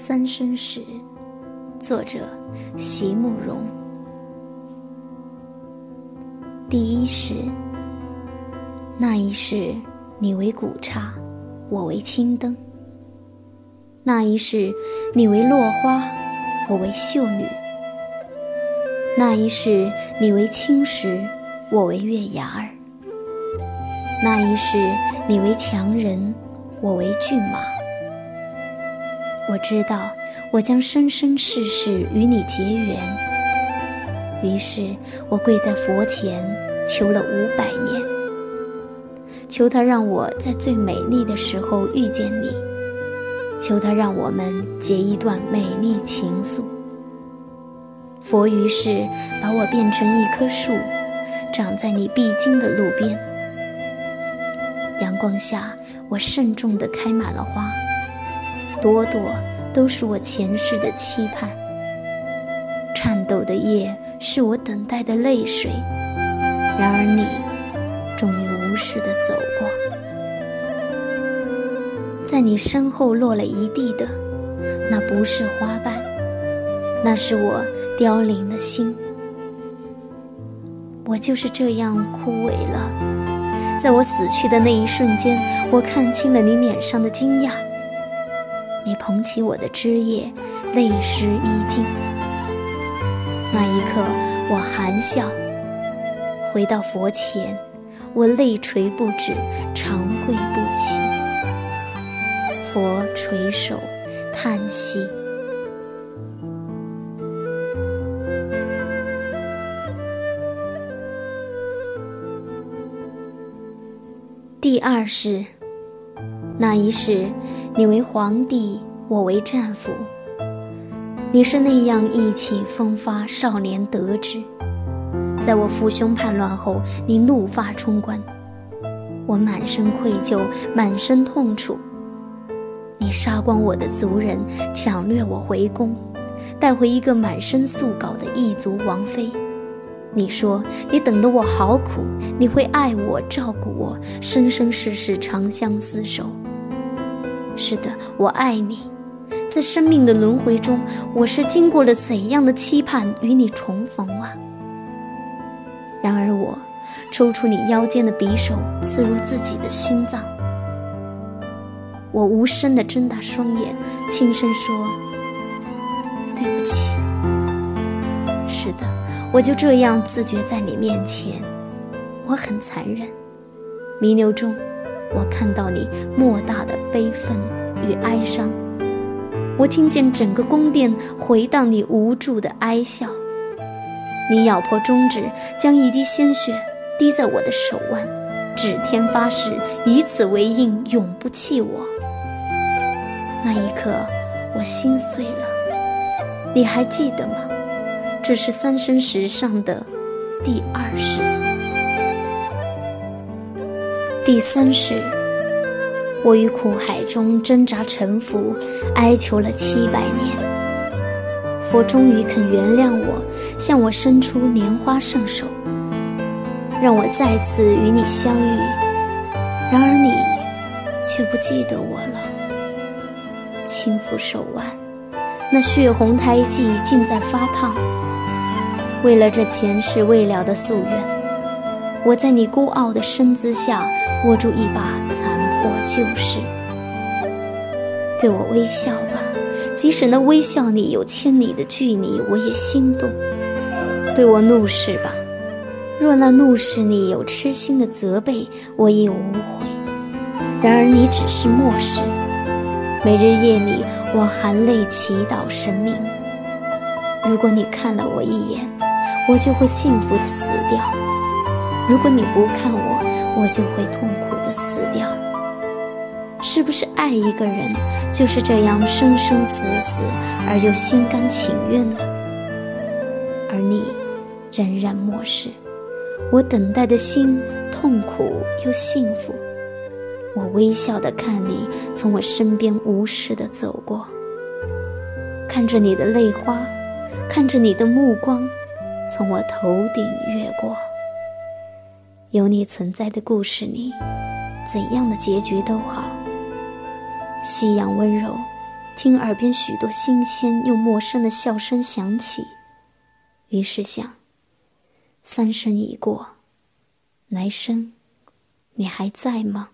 三生石，作者席慕容。第一世，那一世，你为古刹，我为青灯；那一世，你为落花，我为秀女；那一世，你为青石，我为月牙儿；那一世，你为强人，我为骏马。我知道，我将生生世世与你结缘。于是我跪在佛前，求了五百年，求他让我在最美丽的时候遇见你，求他让我们结一段美丽情愫。佛于是把我变成一棵树，长在你必经的路边。阳光下，我慎重地开满了花。朵朵都是我前世的期盼，颤抖的叶是我等待的泪水。然而你终于无视的走过，在你身后落了一地的，那不是花瓣，那是我凋零的心。我就是这样枯萎了。在我死去的那一瞬间，我看清了你脸上的惊讶。你捧起我的枝叶，泪湿衣襟。那一刻，我含笑回到佛前，我泪垂不止，长跪不起。佛垂首叹息。第二世，那一世。你为皇帝，我为战俘。你是那样意气风发，少年得志。在我父兄叛乱后，你怒发冲冠，我满身愧疚，满身痛楚。你杀光我的族人，抢掠我回宫，带回一个满身素稿的异族王妃。你说你等得我好苦，你会爱我，照顾我，生生世世长相厮守。是的，我爱你，在生命的轮回中，我是经过了怎样的期盼与你重逢啊！然而我抽出你腰间的匕首，刺入自己的心脏。我无声地睁大双眼，轻声说：“对不起。”是的，我就这样自觉在你面前，我很残忍。弥留中。我看到你莫大的悲愤与哀伤，我听见整个宫殿回荡你无助的哀笑。你咬破中指，将一滴鲜血滴在我的手腕，指天发誓以此为印，永不弃我。那一刻，我心碎了。你还记得吗？这是三生石上的第二世。第三世，我于苦海中挣扎沉浮，哀求了七百年。佛终于肯原谅我，向我伸出莲花圣手，让我再次与你相遇。然而你却不记得我了。轻抚手腕，那血红胎记竟在发烫。为了这前世未了的夙愿，我在你孤傲的身姿下。握住一把残我就是，对我微笑吧，即使那微笑里有千里的距离，我也心动。对我怒视吧，若那怒视里有痴心的责备，我亦无悔。然而你只是漠视，每日夜里我含泪祈祷神明。如果你看了我一眼，我就会幸福的死掉；如果你不看我，我就会痛苦的死掉。是不是爱一个人就是这样生生死死而又心甘情愿呢？而你仍然漠视我等待的心，痛苦又幸福。我微笑的看你从我身边无视的走过，看着你的泪花，看着你的目光从我头顶越过。有你存在的故事里，怎样的结局都好。夕阳温柔，听耳边许多新鲜又陌生的笑声响起，于是想：三生已过，来生，你还在吗？